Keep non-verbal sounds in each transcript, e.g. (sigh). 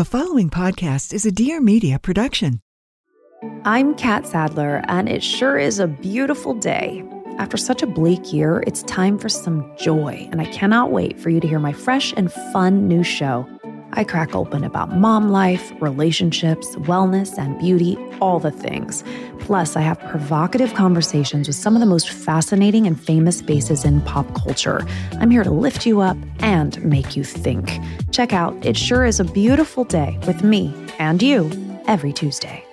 The following podcast is a Dear Media production. I'm Kat Sadler, and it sure is a beautiful day. After such a bleak year, it's time for some joy, and I cannot wait for you to hear my fresh and fun new show. I crack open about mom life, relationships, wellness, and beauty, all the things. Plus, I have provocative conversations with some of the most fascinating and famous faces in pop culture. I'm here to lift you up and make you think. Check out It Sure Is a Beautiful Day with me and you every Tuesday.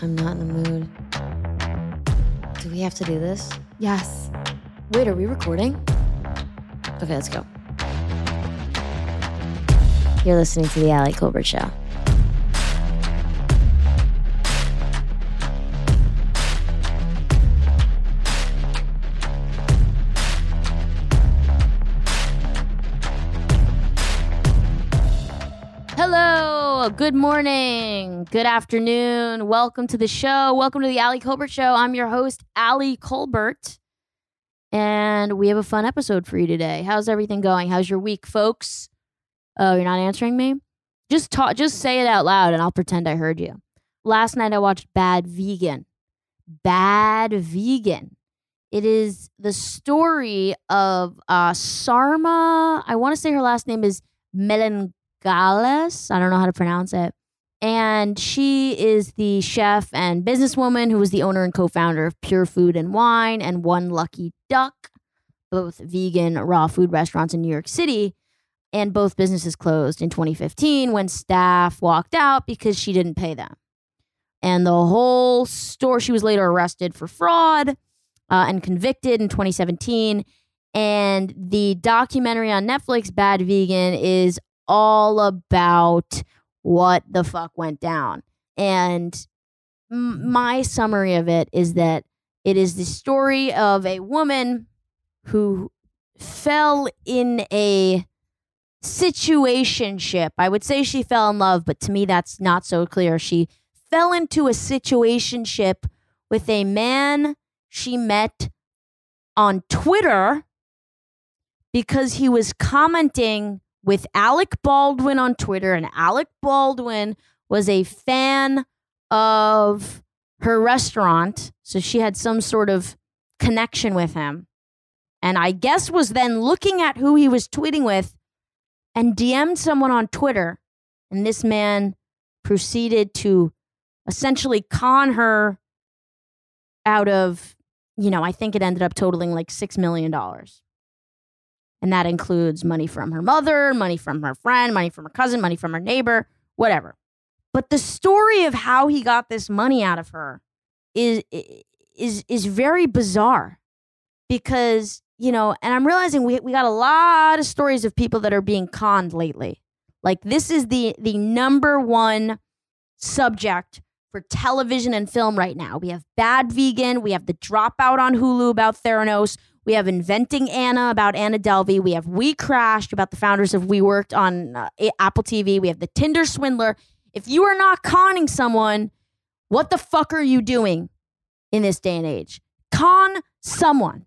I'm not in the mood. Do we have to do this? Yes. Wait, are we recording? Okay, let's go. You're listening to The Allie Colbert Show. Good morning, good afternoon. Welcome to the show. Welcome to the Allie Colbert Show. I'm your host, Allie Colbert. And we have a fun episode for you today. How's everything going? How's your week, folks? Oh, you're not answering me? Just talk just say it out loud and I'll pretend I heard you. Last night I watched Bad Vegan. Bad Vegan. It is the story of uh Sarma. I want to say her last name is Melngailis. I don't know how to pronounce it. And she is the chef and businesswoman who was the owner and co founder of Pure Food and Wine and One Lucky Duck, both vegan raw food restaurants in New York City. And both businesses closed in 2015 when staff walked out because she didn't pay them. And the whole store, she was later arrested for fraud uh, and convicted in 2017. And the documentary on Netflix, Bad Vegan, is all about what the fuck went down. And m- mm-hmm. my summary of it is that it is the story of a woman who fell in a situationship. I would say she fell in love, but to me that's not so clear. She fell into a situationship with a man she met on Twitter because he was commenting with Alec Baldwin on Twitter, and Alec Baldwin was a fan of her restaurant. So she had some sort of connection with him. And I guess was then looking at who he was tweeting with and DM'd someone on Twitter. And this man proceeded to essentially con her out of, you know, I think it ended up totaling like $6 million. And that includes money from her mother, money from her friend, money from her cousin, money from her neighbor, whatever. But the story of how he got this money out of her is is is very bizarre because, you know, and I'm realizing we we got a lot of stories of people that are being conned lately. Like this is the the number one subject for television and film right now. We have Bad Vegan, we have The Dropout on Hulu about Theranos, we have Inventing Anna about Anna Delvey. We have We Crashed about the founders of WeWorked on uh, Apple TV. We have The Tinder Swindler. If you are not conning someone, what the fuck are you doing in this day and age? Con someone.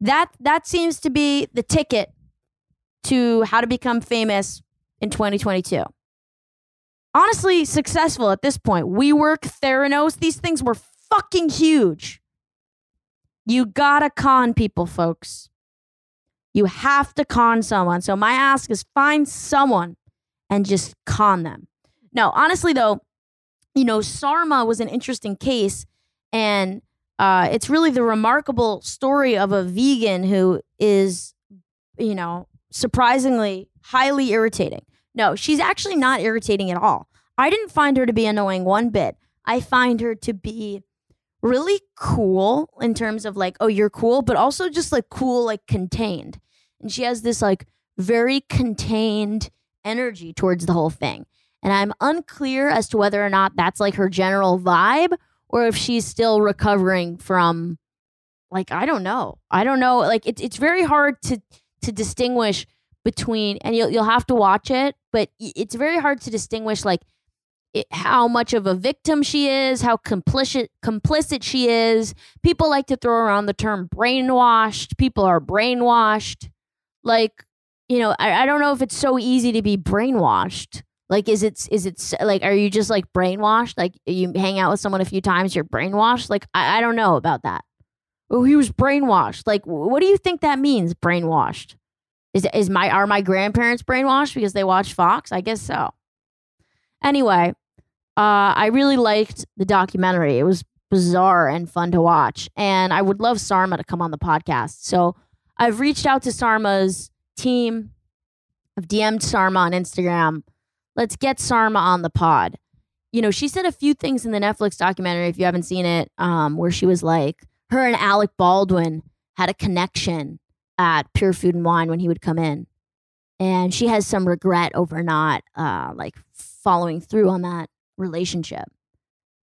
That that seems to be the ticket to how to become famous in 2022. Honestly, successful at this point. WeWork, Theranos, these things were fucking huge. You gotta con people, folks. You have to con someone. So my ask is find someone and just con them. No, honestly though, you know, Sarma was an interesting case, and uh, it's really the remarkable story of a vegan who is, you know, surprisingly highly irritating. No, she's actually not irritating at all. I didn't find her to be annoying one bit. I find her to be really cool in terms of like, oh, you're cool, but also just like cool, like contained. And she has this like very contained energy towards the whole thing. And I'm unclear as to whether or not that's like her general vibe or if she's still recovering from like I don't know. I don't know. Like it's it's very hard to to distinguish between and you'll you'll have to watch it, but it's very hard to distinguish like how much of a victim she is, how complicit complicit she is. People like to throw around the term brainwashed. People are brainwashed. Like, you know, I, I don't know if it's so easy to be brainwashed. Like, is it is it like are you just like brainwashed? Like you hang out with someone a few times, you're brainwashed. Like I, I don't know about that. Oh, he was brainwashed. Like, what do you think that means? Brainwashed. Is is my are my grandparents brainwashed because they watch Fox? I guess so. Anyway, uh, I really liked the documentary. It was bizarre and fun to watch, and I would love Sarma to come on the podcast. So I've reached out to Sarma's team. I've DM'd Sarma on Instagram. Let's get Sarma on the pod. You know, she said a few things in the Netflix documentary, if you haven't seen it, um, where she was like, her and Alec Baldwin had a connection at Pure Food and Wine when he would come in. And she has some regret over not uh, like following through on that relationship.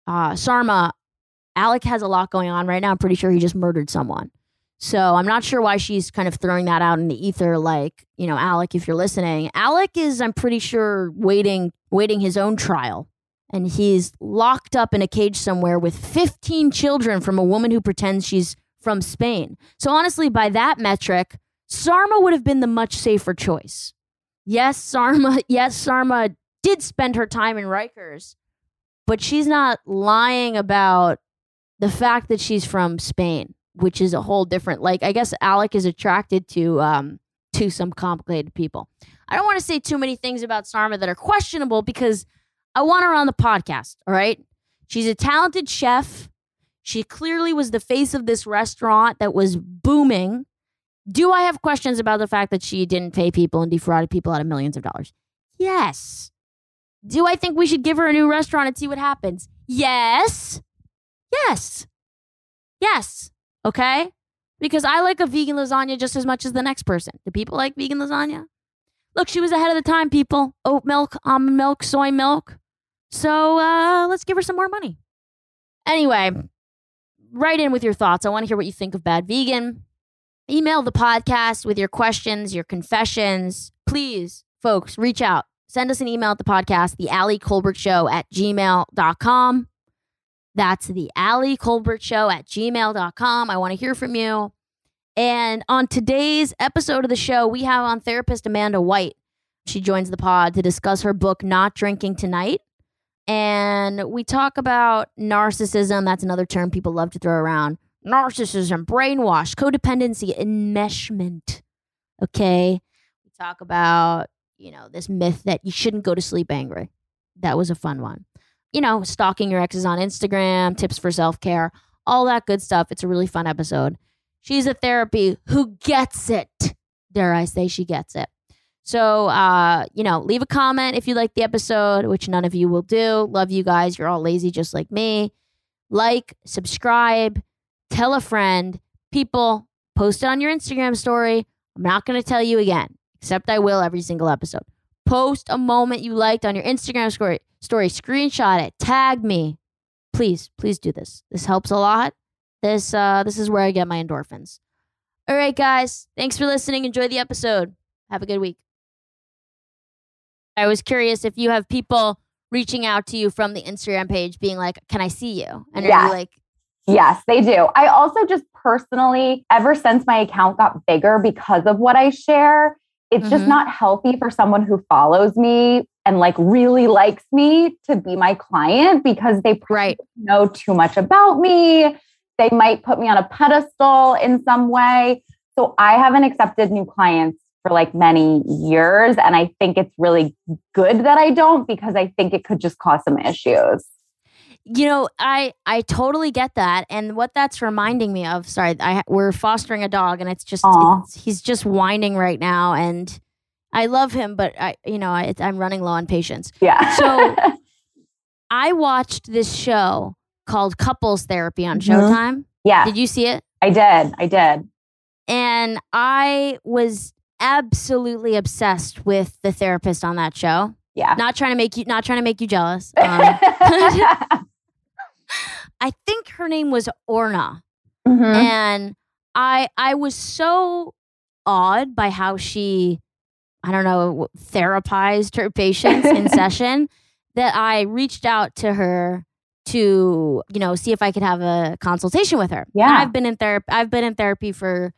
Uh, Sarma, Alec has a lot going on right now. I'm pretty sure he just murdered someone. So I'm not sure why she's kind of throwing that out in the ether. Like, you know, Alec, if you're listening, Alec is, I'm pretty sure, waiting, waiting his own trial. And he's locked up in a cage somewhere with 15 children from a woman who pretends she's from Spain. So honestly, by that metric, Sarma would have been the much safer choice. Yes, Sarma, (laughs) yes, Sarma did spend her time in Rikers, but she's not lying about the fact that she's from Spain, which is a whole different like I guess Alec is attracted to um to some complicated people. I don't want to say too many things about Sarma that are questionable because I want her on the podcast, all right? She's a talented chef. She clearly was the face of this restaurant that was booming. Do I have questions about the fact that she didn't pay people and defrauded people out of millions of dollars? Yes. Do I think we should give her a new restaurant and see what happens? Yes. Yes. Yes. Okay? Because I like a vegan lasagna just as much as the next person. Do people like vegan lasagna? Look, she was ahead of the time, people. Oat milk, almond milk, soy milk. So uh, let's give her some more money. Anyway, write in with your thoughts. I want to hear what you think of Bad Vegan. Email the podcast with your questions, your confessions. Please, folks, reach out. Send us an email at the podcast, the Ali Colbert Show at gmail.com. That's the Ali Colbert Show at gmail.com. I want to hear from you. And on today's episode of the show, we have on therapist Amanda White. She joins the pod to discuss her book, Not Drinking Tonight. And we talk about narcissism. That's another term people love to throw around. Narcissism, brainwash, codependency, enmeshment. Okay. We talk about, you know, this myth that you shouldn't go to sleep angry. That was a fun one. You know, stalking your exes on Instagram, tips for self care, all that good stuff. It's a really fun episode. She's a therapy who gets it. Dare I say she gets it. So, uh, you know, leave a comment if you like the episode, which none of you will do. Love you guys. You're all lazy just like me. Like, subscribe, tell a friend. People, post it on your Instagram story. I'm not going to tell you again, except I will every single episode. Post a moment you liked on your Instagram story, story screenshot it, tag me. Please, please do this. This helps a lot. This uh this is where I get my endorphins. All right, guys. Thanks for listening. Enjoy the episode. Have a good week. I was curious if you have people reaching out to you from the Instagram page being like, "Can I see you?" And Yeah. are you like, Yes, they do. I also just personally, ever since my account got bigger because of what I share, it's just Mhm. not healthy for someone who follows me and like really likes me to be my client because they right, know too much about me. They might put me on a pedestal in some way. So I haven't accepted new clients for like many years. And I think it's really good that I don't because I think it could just cause some issues. You know, I I totally get that, and what that's reminding me of. Sorry, I we're fostering a dog, and it's just it's, he's just whining right now, and I love him, but I you know I, I'm running low on patience. Yeah. So- (laughs) I watched this show called Couples Therapy on Mhm. Showtime. yeah, Did you see it? I did. I did. And I was absolutely obsessed with the therapist on that show. Yeah. Not trying to make you not trying to make you jealous. (laughs) Um, (laughs) I think her name was Orna. Mhm. and I I was so awed by how she I don't know therapized her patients in (laughs) session that I reached out to her to, you know, see if I could have a consultation with her. Yeah. And I've been in therapy I've been in therapy for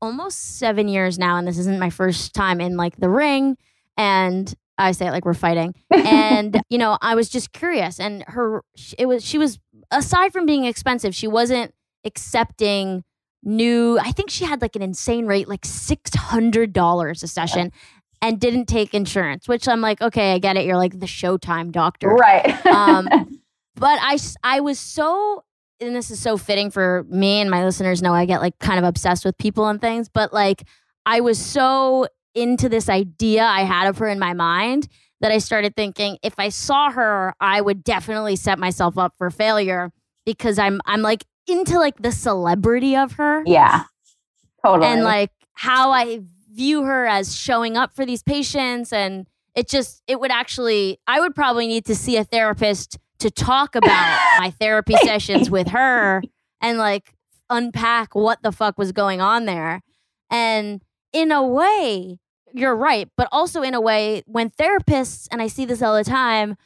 almost 7 years now and this isn't my first time in like the ring and I say it like we're fighting. (laughs) And you know, I was just curious and her it was she was aside from being expensive, she wasn't accepting new I think she had like an insane rate like $600 a session and didn't take insurance, which I'm like, okay, I get it. You're like the Showtime doctor. Right. Um, (laughs) but I was so, and this is so fitting for me and my listeners know I get like kind of obsessed with people and things, but like I was so into this idea I had of her in my mind that I started thinking if I saw her, I would definitely set myself up for failure because I'm, I'm like into like the celebrity of her yeah. Totally. and like how I view her as showing up for these patients and it just it would actually I would probably need to see a therapist to talk about (laughs) my therapy sessions with her and like unpack what the fuck was going on there. And in a way, you're right, but also in a way when therapists and I see this all the time,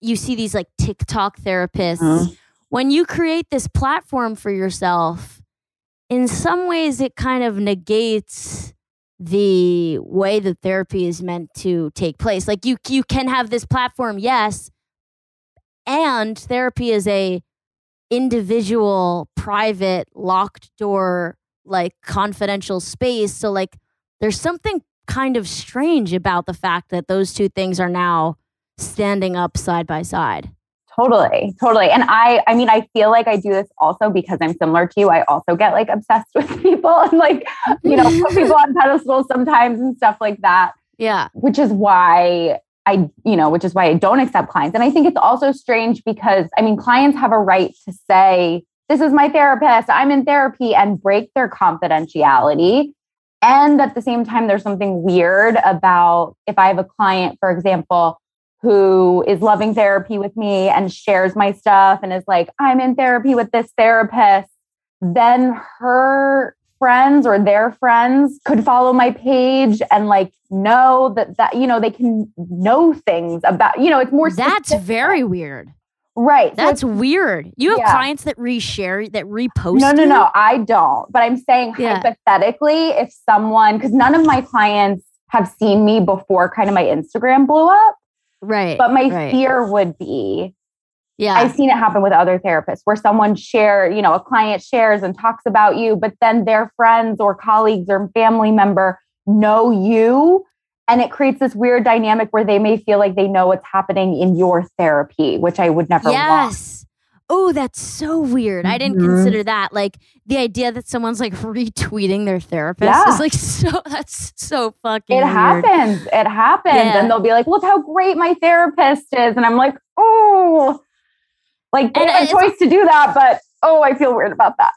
you see these like TikTok therapists Mhm. when you create this platform for yourself in some ways it kind of negates the way that therapy is meant to take place like you you can have this platform yes and therapy is a individual private locked door like confidential space so like there's something kind of strange about the fact that those two things are now standing up side by side Totally, totally. And I I mean, I feel like I do this also because I'm similar to you. I also get like obsessed (laughs) with people and like, you know, put people on pedestals sometimes and stuff like that, yeah which is why I, you know, which is why I don't accept clients. And I think it's also strange because I mean, clients have a right to say, this is my therapist, I'm in therapy and break their confidentiality. And at the same time, there's something weird about if I have a client, for example, who is loving therapy with me and shares my stuff and is like, I'm in therapy with this therapist, then her friends or their friends could follow my page and like know that that you know they can know things about you know it's more that's specific. very weird right so That's weird. You have Yeah. clients that reshare, that repost. no, no, you? no, I don't. But I'm saying Yeah. hypothetically, if someone, because none of my clients have seen me before kind of my Instagram blew up, Right. but my right. fear would be yeah. I've seen it happen with other therapists where someone share, you know, a client shares and talks about you, but then their friends or colleagues or family member know you. And it creates this weird dynamic where they may feel like they know what's happening in your therapy, which I would never want. yes. Oh, that's so weird. I didn't Mhm. consider that. Like the idea that someone's like retweeting their therapist Yeah. is like so. (laughs) That's so fucking. It weird. happens. It happens. Yeah. And they'll be like, look how great my therapist is. And I'm like, oh, like they And have a choice to do that, but oh, I feel weird about that.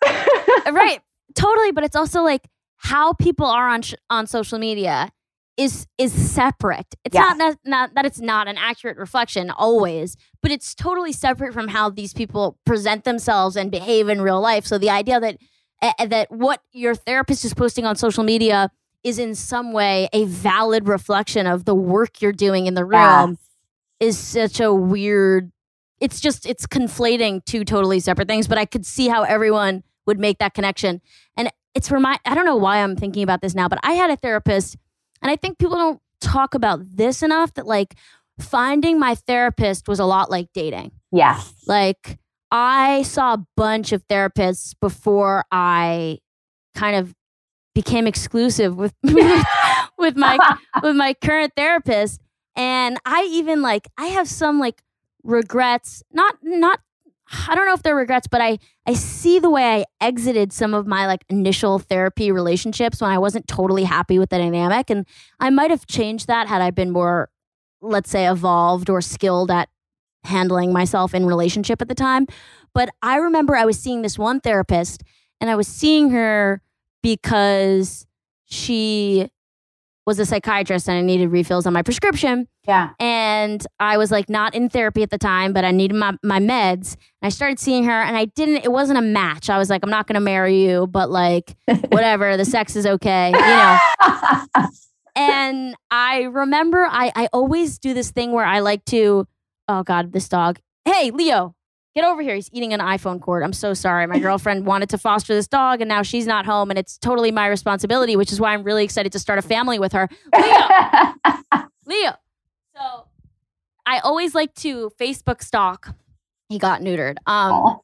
(laughs) right. Totally. But it's also like how people are on sh- on social media is is separate. It's Yes. not, that not that it's not an accurate reflection always, but it's totally separate from how these people present themselves and behave in real life. So the idea that uh, that what your therapist is posting on social media is in some way a valid reflection of the work you're doing in the room is such a weird it's just it's conflating two totally separate things but i could see how everyone would make that connection and it's remind i don't know why i'm thinking about this now but i had a therapist and i think people don't talk about this enough that like finding my therapist was a lot like dating yes. like i saw a bunch of therapists before i kind of became exclusive with (laughs) with my (laughs) with my current therapist and i even like i have some like regrets not not i don't know if they're regrets but i i see the way i exited some of my like initial therapy relationships when i wasn't totally happy with the dynamic and i might have changed that had i been more let's say evolved or skilled at handling myself in relationship at the time. But i remember i was seeing this one therapist and i was seeing her because she was a psychiatrist and I needed refills on my prescription. Yeah. And I was like not in therapy at the time, but I needed my, my meds. And I started seeing her and I didn't, it wasn't a match. I was like, I'm not going to marry you, but like, (laughs) whatever, the sex is okay, you know? (laughs) and I remember I, I always do this thing where I like to oh God, this dog. Hey, Leo, get over here. He's eating an iPhone cord. I'm so sorry. My girlfriend (laughs) wanted to foster this dog and now she's not home and it's totally my responsibility, which is why I'm really excited to start a family with her. (laughs) Leo, Leo. So I always like to Facebook stalk. He got neutered. Um,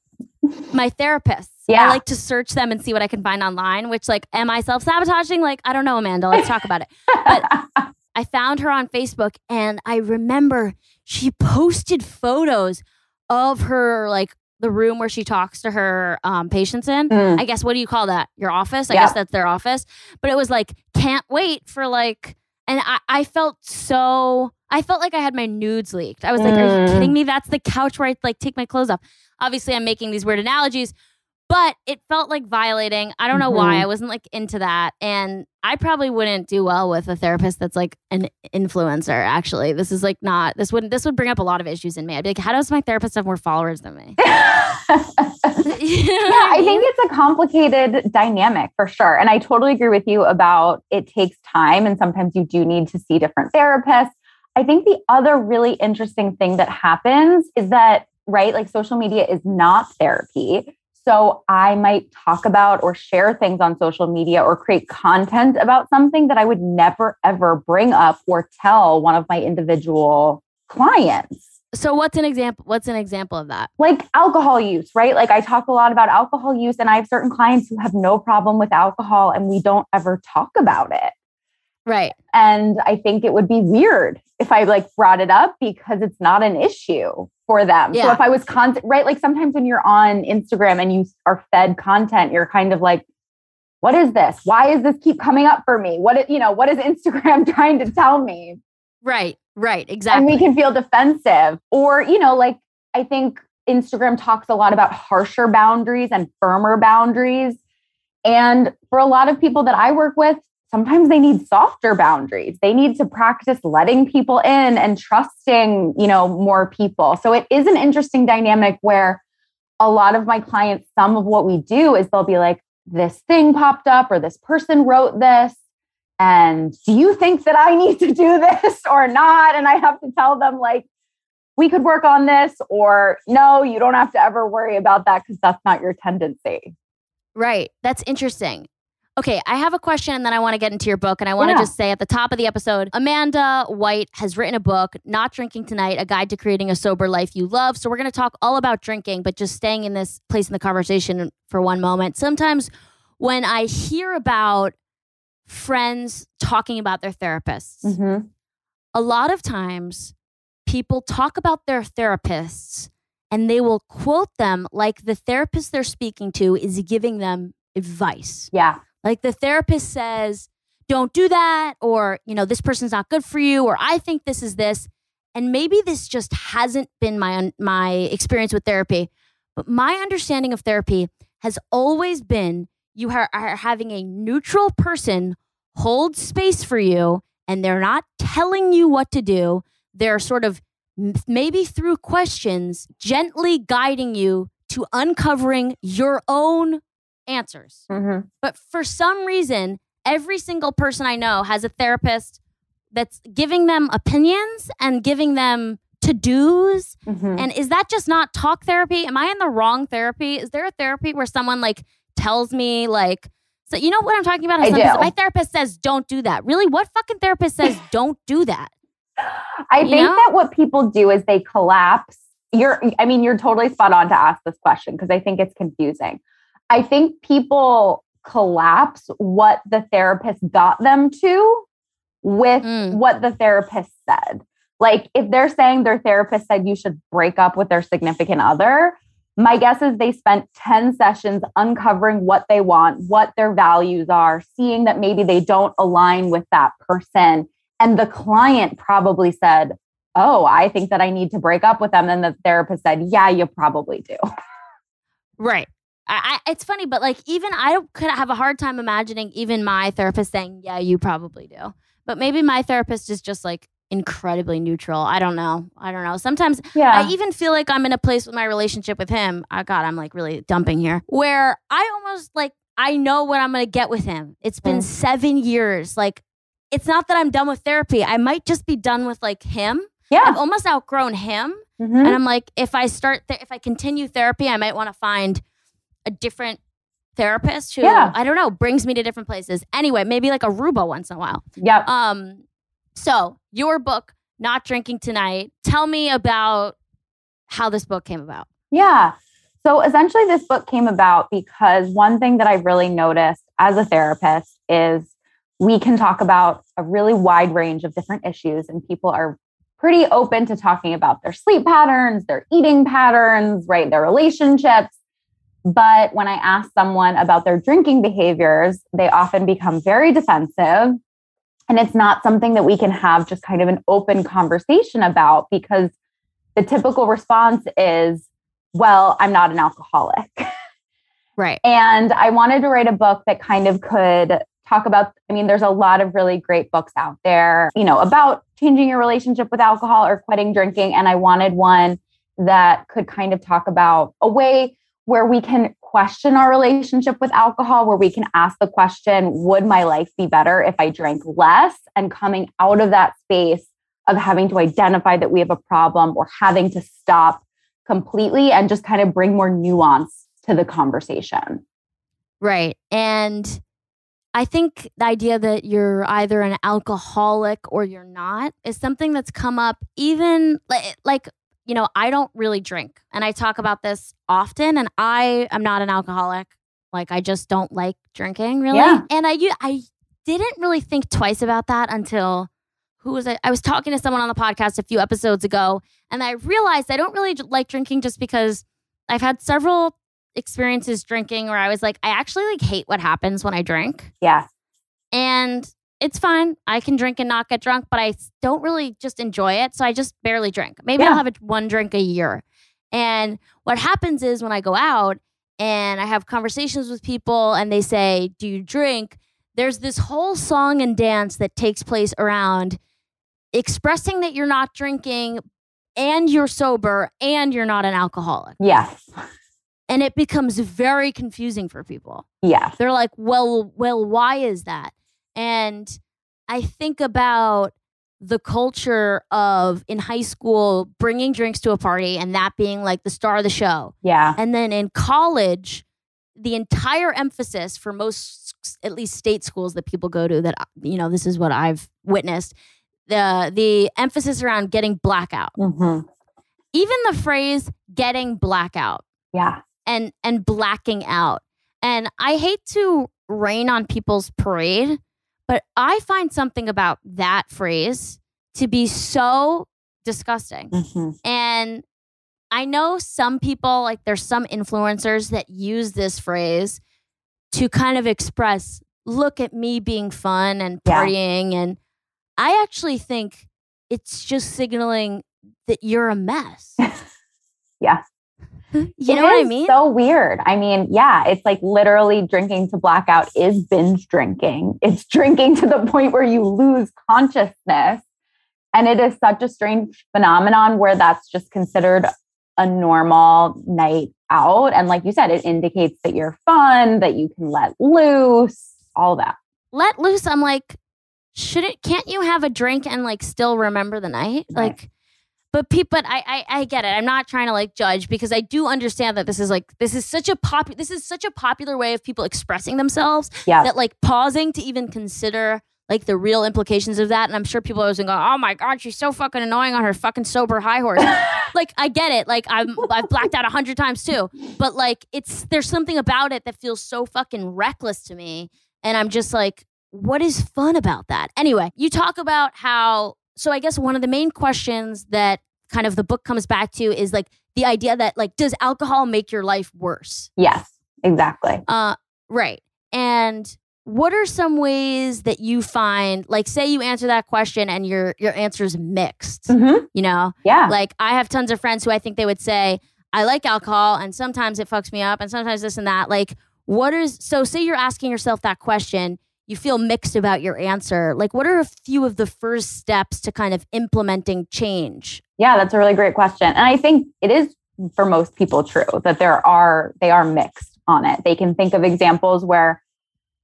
my therapists. I like to search them and see what I can find online, which like am I self-sabotaging? Like, I don't know, Amanda. Let's talk about it. But (laughs) I found her on Facebook and I remember she posted photos of her like the room where she talks to her um, patients in. Mm. I guess what do you call that? Your office? I Yeah. guess that's their office. But it was like, can't wait for like and I, I felt so I felt like I had my nudes leaked. I was like, Are you Mm. kidding me? That's the couch where I like take my clothes off. Obviously, I'm making these weird analogies, but it felt like violating. I don't know why. Mhm. I wasn't like into that. And I probably wouldn't do well with a therapist that's like an influencer, actually. This is like not this wouldn't this would bring up a lot of issues in me. I'd be like, how does my therapist have more followers than me? (laughs) yeah, I think it's a complicated dynamic for sure. And I totally agree with you about it takes time and sometimes you do need to see different therapists. I think the other really interesting thing that happens is that, right, like social media is not therapy. So I might talk about or share things on social media or create content about something that I would never ever bring up or tell one of my individual clients So what's an example what's an example of that? like alcohol use, right? Like I talk a lot about alcohol use, and I have certain clients who have no problem with alcohol, and we don't ever talk about it. Right. And I think it would be weird if I like brought it up because it's not an issue for them. So if I was content, right? Like sometimes when you're on Instagram and you are fed content, you're kind of like, what is this? Why is this keep coming up for me? What, you know, what is Instagram (laughs) trying to tell me? Right. Right. Exactly. And we can feel defensive or you know like i think instagram talks a lot about harsher boundaries and firmer boundaries and for a lot of people that i work with sometimes they need softer boundaries they need to practice letting people in and trusting you know more people so it is an interesting dynamic where a lot of my clients some of what we do is they'll be like this thing popped up or this person wrote this and do you think that I need to do (laughs) this or not? And I have to tell them, like, we could work on this, or no, you don't have to ever worry about that because that's not your tendency. Right. That's interesting. Okay, I have a question and then I want to get into your book. And I want to Yeah. just say at the top of the episode Amanda White has written a book, Not Drinking Tonight, a guide to creating a sober life you love. So we're going to talk all about drinking, but just staying in this place in the conversation for one moment. Sometimes when I hear about friends talking about their therapists, Mm-hmm. a lot of times people talk about their therapists and they will quote them like the therapist they're speaking to is giving them advice. Yeah. Like the therapist says, don't do that, or, you know, this person's not good for you, or I think this is this. And maybe this just hasn't been my my experience with therapy. But my understanding of therapy has always been you are, are having a neutral person hold space for you and they're not telling you what to do. They're sort of maybe through questions gently guiding you to uncovering your own answers. Mm-hmm. But for some reason, every single person I know has a therapist that's giving them opinions and giving them to dos. Mm-hmm. And is that just not talk therapy? Am I in the wrong therapy? Is there a therapy where someone like tells me like so you know what I'm talking about? I do. My therapist says don't do that. Really? What fucking therapist says (laughs) don't do that? I You think know? that what people do is they collapse. You're, I mean, you're totally spot on to ask this question because I think it's confusing. I think people collapse what the therapist got them to with Mm. what the therapist said. Like, if they're saying their therapist said you should break up with their significant other, my guess is they spent 10 sessions uncovering what they want, what their values are, seeing that maybe they don't align with that person. And the client probably said, Oh, I think that I need to break up with them. And the therapist said, Yeah, you probably do. Right. I, I, it's funny, but like even I could have a hard time imagining even my therapist saying, "Yeah, you probably do." But maybe my therapist is just like incredibly neutral. I don't know. I don't know. Sometimes Yeah. I even feel like I'm in a place with my relationship with him. Oh God, I'm like really dumping here. Where I almost like I know what I'm gonna get with him. It's been Mm. seven years. Like it's not that I'm done with therapy. I might just be done with like him. yeah. I've almost outgrown him. Mhm. And I'm like, if I start, th- if I continue therapy, I might want to find a different therapist who Yeah. I don't know brings me to different places. Anyway, maybe like Aruba once in a while. Yeah. Um, so your book, Not Drinking Tonight. Tell me about how this book came about. Yeah. So essentially, this book came about because one thing that I really noticed as a therapist is we can talk about a really wide range of different issues, and people are pretty open to talking about their sleep patterns, their eating patterns, right? Their relationships. But when I ask someone about their drinking behaviors, they often become very defensive. And it's not something that we can have just kind of an open conversation about because the typical response is, well, I'm not an alcoholic. (laughs) Right. And I wanted to write a book that kind of could talk about, I mean, there's a lot of really great books out there, you know, about changing your relationship with alcohol or quitting drinking. And I wanted one that could kind of talk about a way where we can question our relationship with alcohol, where we can ask the question, would my life be better if I drank less? And coming out of that space of having to identify that we have a problem or having to stop completely and just kind of bring more nuance to the conversation. Right. And I think the idea that you're either an alcoholic or you're not is something that's come up even like, like you know, I don't really drink. And I talk about this often and I am not an alcoholic. Like I just don't like drinking really. Yeah. And I didn't really think twice about that until who was I? I was talking to someone on the podcast a few episodes ago and I realized I don't really like drinking just because I've had several experiences drinking where I was like, I actually like hate what happens when I drink. Yeah. And it's fine. I can drink and not get drunk, but I don't really just enjoy it. So I just barely drink. Maybe Yeah. I'll have a, one drink a year. And what happens is when I go out and I have conversations with people and they say, Do you drink? There's this whole song and dance that takes place around expressing that you're not drinking and you're sober and you're not an alcoholic. Yes. And it becomes very confusing for people Yeah. they're like well well why is that and i think about the culture of in high school bringing drinks to a party and that being like the star of the show Yeah. and then in college the entire emphasis for most at least state schools that people go to that you know this is what i've witnessed the the emphasis around getting blackout hmm even the phrase getting blackout Yeah. and and blacking out. And I hate to rain on people's parade, but I find something about that phrase to be so disgusting. hmm And I know some people like there's some influencers that use this phrase to kind of express look at me being fun and Yeah. partying and I actually think it's just signaling that you're a mess. (laughs) Yeah. You It know what I mean? So weird. I mean, yeah, it's like literally drinking to blackout is binge drinking. It's (laughs) drinking to the point where you lose consciousness. And it is such a strange phenomenon where that's just considered a normal night out. And like you said, it indicates that you're fun, that you can let loose, all that. let loose. I'm like, should it? Can't you have a drink and like still remember the night? Right. Like, but people, but I, I, I get it. I'm not trying to like judge because I do understand that this is like this is such a pop. This is such a popular way of people expressing themselves Yeah. that like pausing to even consider like the real implications of that. And I'm sure people are always going, "Oh my god, she's so fucking annoying on her fucking sober high horse." (laughs) like I get it. Like I'm I've blacked out a hundred times too. But like it's there's something about it that feels so fucking reckless to me. And I'm just like, what is fun about that? Anyway, you talk about how so I guess one of the main questions that kind of the book comes back to is like the idea that like does alcohol make your life worse? yes, exactly. Uh right. And what are some ways that you find like say you answer that question and your your answer is mixed, hmm you know? Yeah. Like I have tons of friends who I think they would say, I like alcohol and sometimes it fucks me up and sometimes this and that. Like, what is so say you're asking yourself that question, you feel mixed about your answer. Like, what are a few of the first steps to kind of implementing change? Yeah, that's a really great question. And I think it is for most people true that there are they are mixed on it. They can think of examples where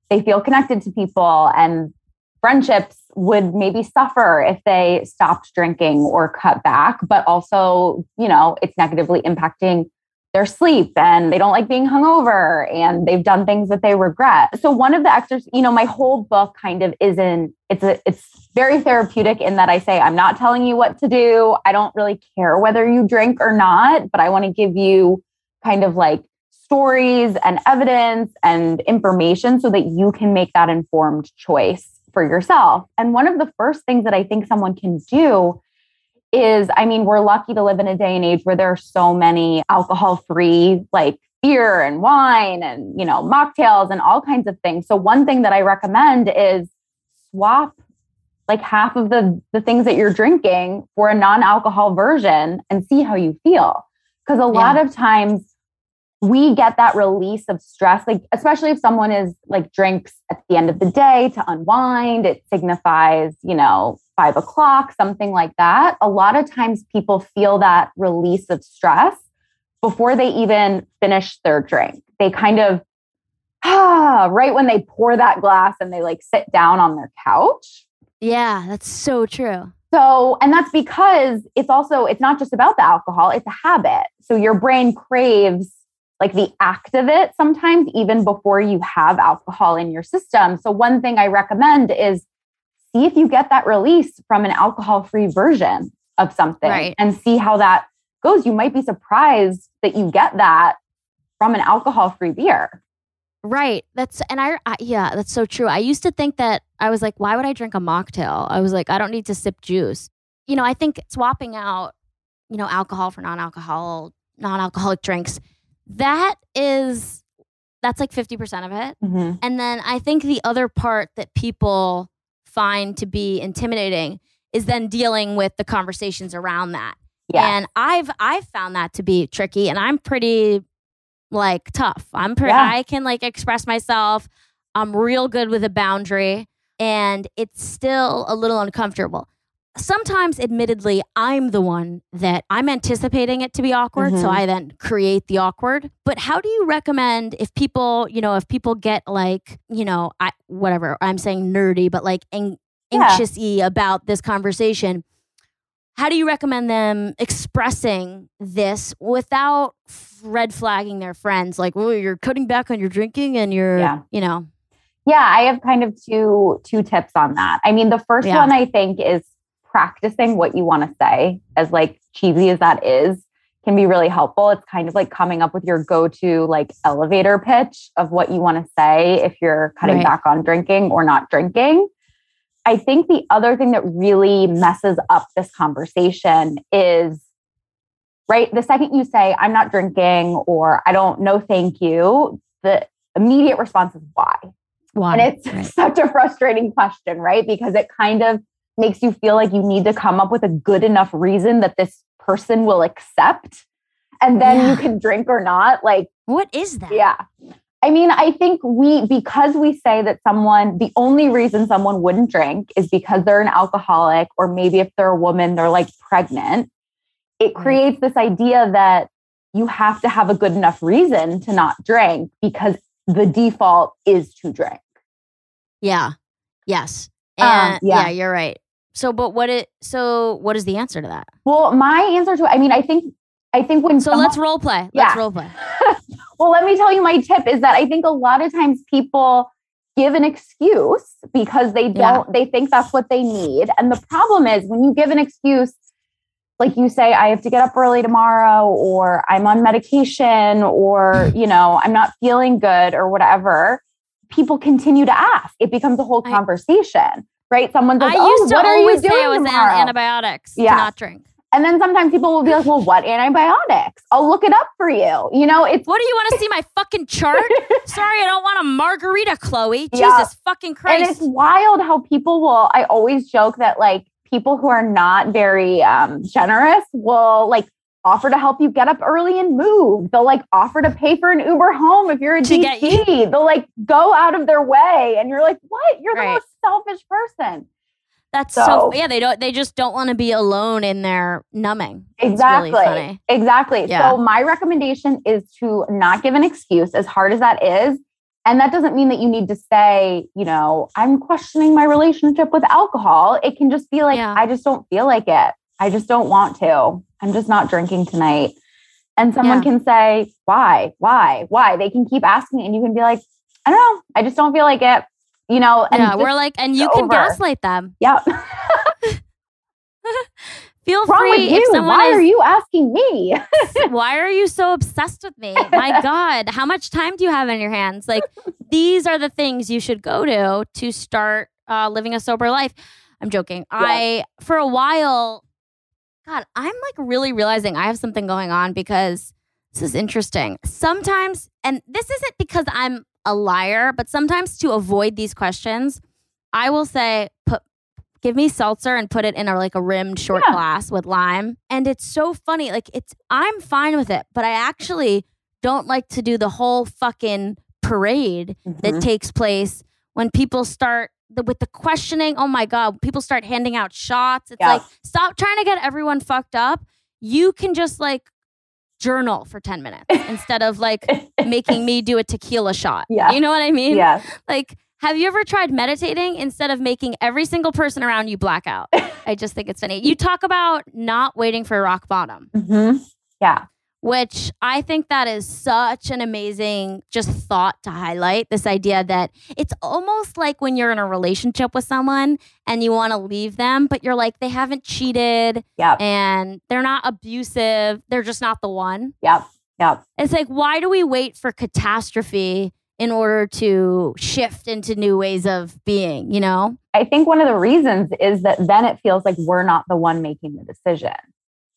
they feel connected to people and friendships would maybe suffer if they stopped drinking or cut back, but also, you know, it's negatively impacting their sleep and they don't like being hungover and they've done things that they regret. So one of the exercises, you know, my whole book kind of isn't it's a it's very therapeutic in that I say I'm not telling you what to do. I don't really care whether you drink or not, but I want to give you kind of like stories and evidence and information so that you can make that informed choice for yourself. And one of the first things that I think someone can do is I mean, we're lucky to live in a day and age where there are so many alcohol free, like beer and wine and, you know, mocktails and all kinds of things. So, one thing that I recommend is swap like half of the, the things that you're drinking for a non alcohol version and see how you feel. Because a yeah. lot of times, we get that release of stress like especially if someone is like drinks at the end of the day to unwind it signifies you know five o'clock something like that a lot of times people feel that release of stress before they even finish their drink they kind of ah right when they pour that glass and they like sit down on their couch yeah that's so true so, and that's because it's also, it's not just about the alcohol, it's a habit. So your brain craves like the act of it sometimes even before you have alcohol in your system. So one thing I recommend is see if you get that release from an alcohol-free version of something right. and see how that goes. You might be surprised that you get that from an alcohol-free beer. Right. That's and I, I, yeah, that's so true. I used to think that I was like, why would I drink a mocktail? I was like, I don't need to sip juice. You know, I think swapping out, you know, alcohol for non-alcohol, non-alcoholic drinks that is that's like 50% of it. Mm-hmm. And then I think the other part that people find to be intimidating is then dealing with the conversations around that. Yeah. And I've I've found that to be tricky and I'm pretty like tough. I'm pretty yeah. I can like express myself. I'm real good with a boundary and it's still a little uncomfortable sometimes admittedly i'm the one that i'm anticipating it to be awkward mm-hmm. so i then create the awkward but how do you recommend if people you know if people get like you know i whatever i'm saying nerdy but like ang- anxious yeah. about this conversation how do you recommend them expressing this without red flagging their friends like well you're cutting back on your drinking and you're yeah. you know yeah i have kind of two two tips on that i mean the first yeah. one i think is practicing what you want to say, as like cheesy as that is, can be really helpful. It's kind of like coming up with your go to like elevator pitch of what you want to say if you're cutting right. back on drinking or not drinking. I think the other thing that really messes up this conversation is right. The second you say, I'm not drinking or I don't know, thank you, the immediate response is why. Why? And it's (laughs) right. such a frustrating question, right? Because it kind of makes you feel like you need to come up with a good enough reason that this person will accept and then yeah. you can drink or not like what is that? Yeah. I mean i think we because we say that someone the only reason someone wouldn't drink is because they're an alcoholic or maybe if they're a woman they're like pregnant it creates this idea that you have to have a good enough reason to not drink because the default is to drink. Yeah. Yes. Um, and yeah. yeah. you're right so, but what it? So, what is the answer to that? Well, my answer to I mean, I think I think when so someone, let's role play. Let's yeah. role play. (laughs) well, let me tell you my tip is that I think a lot of times people give an excuse because they don't yeah. they think that's what they need. And the problem is when you give an excuse like you say I have to get up early tomorrow or I'm on medication or, (laughs) you know, I'm not feeling good or whatever, people continue to ask. It becomes a whole conversation right? Someone says, I "Oh, used to what are you doing say I was tomorrow? antibiotics yeah. to not drink." And then sometimes people will be like, "Well, what antibiotics? I'll look it up for you." You know, it's what do you want to see my fucking chart? (laughs) Sorry, I don't want a margarita, Chloe. Yeah. Jesus fucking Christ! And it's wild how people will. I always joke that like people who are not very um, generous will like offer to help you get up early and move. They'll like offer to pay for an Uber home if you're a to DC. They'll like go out of their way, and you're like, "What? You're right. the most selfish person." That's so, so, yeah. They don't. They just don't want to be alone in their numbing. Exactly. Really exactly. Yeah. So my recommendation is to not give an excuse, as hard as that is. And that doesn't mean that you need to say, you know, I'm questioning my relationship with alcohol. It can just be like, Yeah. I just don't feel like it. I just don't want to. I'm just not drinking tonight. And someone Yeah. can say, why, why, why? They can keep asking, and you can be like, I don't know. I just don't feel like it. You know, and yeah, we're like, and you can over. gaslight them. yeah. (laughs) Feel free if someone Why is are you asking me? why are you so obsessed with me? My (laughs) God, how much time do you have in your hands? Like, these are the things you should go to to start uh, living a sober life. I'm joking. I, for a while, God, I'm like really realizing I have something going on because this is interesting. Sometimes, and this isn't because I'm a liar, but sometimes to avoid these questions, I will say, put, give me seltzer and put it in a like a rimmed short Yeah. glass with lime. And it's so funny. Like it's I'm fine with it, but I actually don't like to do the whole fucking parade that Mhm. takes place when people start the, with the questioning. Oh my god, people start handing out shots. It's Yeah. like stop trying to get everyone fucked up. You can just like journal for 10 minutes (laughs) instead of like making me do a tequila shot. Yeah. You know what I mean? yeah. Like, have you ever tried meditating instead of making every single person around you black out? (laughs) I just think it's funny. You talk about not waiting for rock bottom, hmm Yeah. Which I think that is such an amazing just thought to highlight this idea that it's almost like when you're in a relationship with someone and you want to leave them, but you're like, they haven't cheated Yep. and they're not abusive. They're just not the one. Yep. Yep. It's like, why do we wait for catastrophe in order to shift into new ways of being, you know? I think one of the reasons is that then it feels like we're not the one making the decision.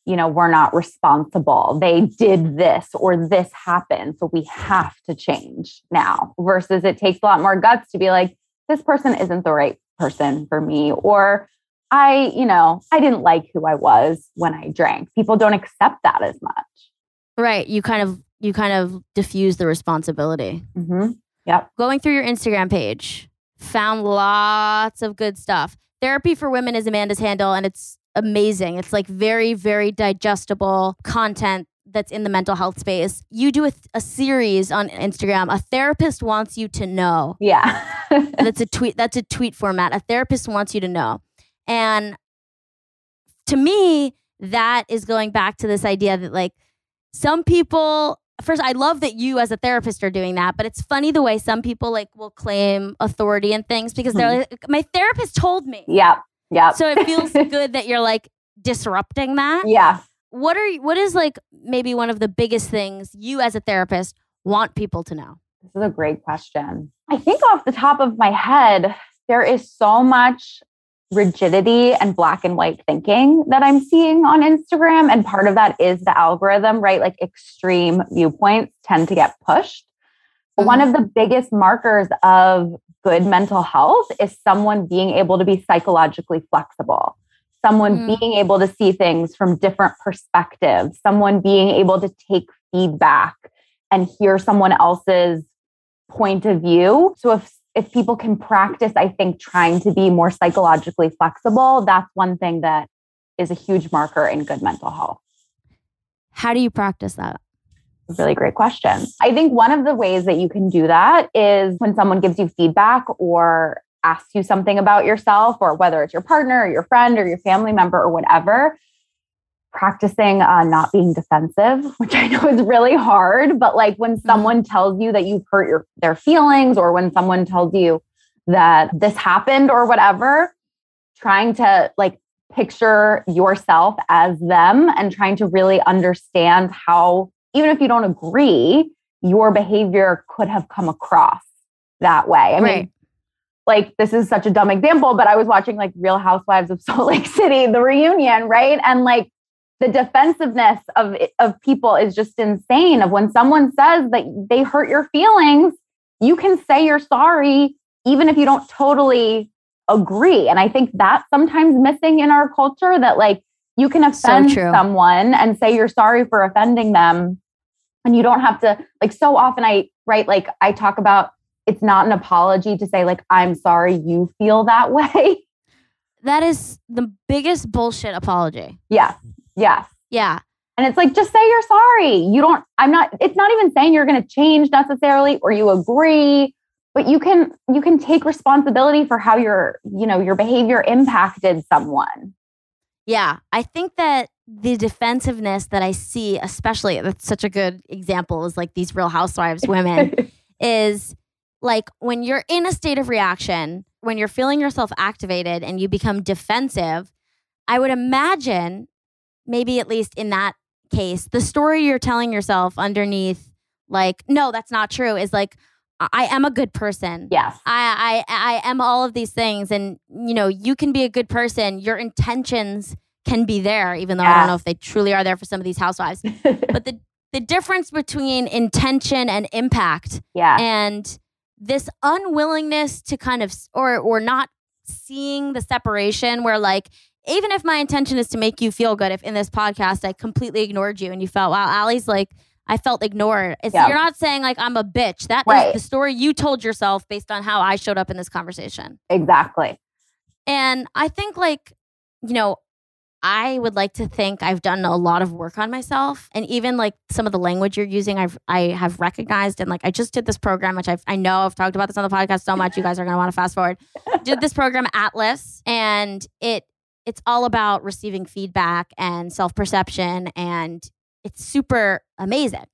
You know, we're not responsible. They did this or this happened. So we have to change now versus it takes a lot more guts to be like, this person isn't the right person for me. Or I, you know, I didn't like who I was when I drank. People don't accept that as much. Right. You kind of you kind of diffuse the responsibility. Mm-hmm. Yep. Going through your Instagram page, found lots of good stuff. Therapy for Women is Amanda's handle, and it's amazing. It's like very, very digestible content that's in the mental health space. You do a, a series on Instagram. A therapist wants you to know. Yeah. (laughs) that's a tweet that's a tweet format a therapist wants you to know and to me that is going back to this idea that like some people first i love that you as a therapist are doing that but it's funny the way some people like will claim authority and things because they're hmm. like my therapist told me yep. Yep. so it feels (laughs) good that you're like disrupting that yeah. what are what is like maybe one of the biggest things you as a therapist want people to know This is a great question. I think off the top of my head, there is so much rigidity and black and white thinking that I'm seeing on Instagram. And part of that is the algorithm, right? Like extreme viewpoints tend to get pushed. But One of the biggest markers of good mental health is someone being able to be psychologically flexible, someone Mm. being able to see things from different perspectives, someone being able to take feedback and hear someone else's point of view. So if if people can practice, I think trying to be more psychologically flexible, that's one thing that is a huge marker in good mental health. how do you practice that Really great question. I think one of the ways that you can do that is when someone gives you feedback or asks you something about yourself, or whether it's your partner or your friend or your family member or whatever, practicing uh, not being defensive, (laughs) which I know is really hard. But like when someone tells you that you've hurt your their feelings, or when someone tells you that this happened or whatever, trying to like picture yourself as them and trying to really understand how, even if you don't agree, your behavior could have come across that way. I mean, Right. like this is such a dumb example, but I was watching like Real Housewives of (laughs) Salt Lake City, the reunion, right? And like the defensiveness of of people is just insane. Of when someone says that they hurt your feelings, you can say you're sorry, even if you don't totally agree. And I think that's sometimes missing in our culture that like you can offend true. someone and say you're sorry for offending them. And you don't have to, like, so often I, right, like I talk about it's not an apology to say, like, I'm sorry you feel that (laughs) way. That is the biggest bullshit apology. yes. Yes. Yeah. And it's like, just say you're sorry. You don't, I'm not, it's not even saying you're going to change necessarily or you agree but you can you can take responsibility for how your you know your behavior impacted someone Yeah, I think that the defensiveness that I see, especially that's such a good example, is like these Real Housewives women, (laughs) is like when you're in a state of reaction, when you're feeling yourself activated and you become defensive. I would imagine, maybe at least in that case, the story you're telling yourself underneath, like, no, that's not true, is like, I am a good person. yes I, I I am all of these things, and you know you can be a good person. Your intentions can be there, even though I don't know if they truly are there for some of these housewives. (laughs) but the the difference between intention and impact, yeah and this unwillingness to kind of or or not seeing the separation, where like even if my intention is to make you feel good, if in this podcast I completely ignored you and you felt wow, Allie's like. I felt ignored. It's, Yeah. You're not saying like I'm a bitch. That is Right. the story you told yourself based on how I showed up in this conversation. exactly And I think like, you know, I would like to think I've done a lot of work on myself and even like some of the language you're using I've I have recognized and like I just did this program which I've I know I've talked about this on the podcast so much you guys are going to want to fast forward. (laughs) did this program Atlas and it it's all about receiving feedback and self-perception and it's super amazing.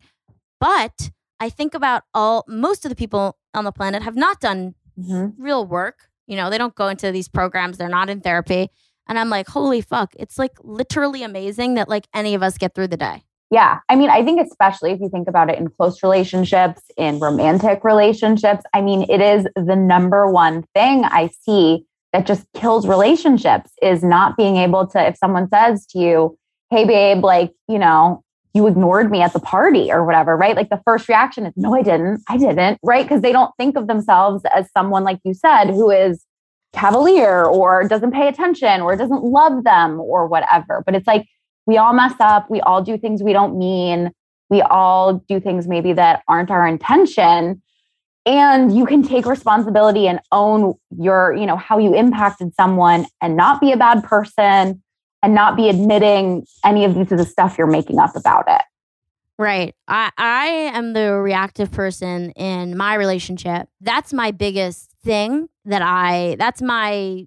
But I think about all most of the people on the planet have not done Mhm. real work. You know, they don't go into these programs, they're not in therapy. And I'm like, holy fuck, it's like literally amazing that like any of us get through the day. Yeah. I mean, I think especially if you think about it in close relationships, in romantic relationships, I mean, it is the number one thing I see that just kills relationships is not being able to, if someone says to you, hey, babe, like, you know, you ignored me at the party or whatever, right? Like the first reaction is, no, I didn't. I didn't, right? Because they don't think of themselves as someone, like you said, who is cavalier or doesn't pay attention or doesn't love them or whatever. But it's like, we all mess up. We all do things we don't mean. We all do things maybe that aren't our intention. And you can take responsibility and own your, you know, how you impacted someone and not be a bad person and not be admitting any of these is the stuff you're making up about it. Right. I, I am the reactive person in my relationship. That's my biggest thing that I, that's my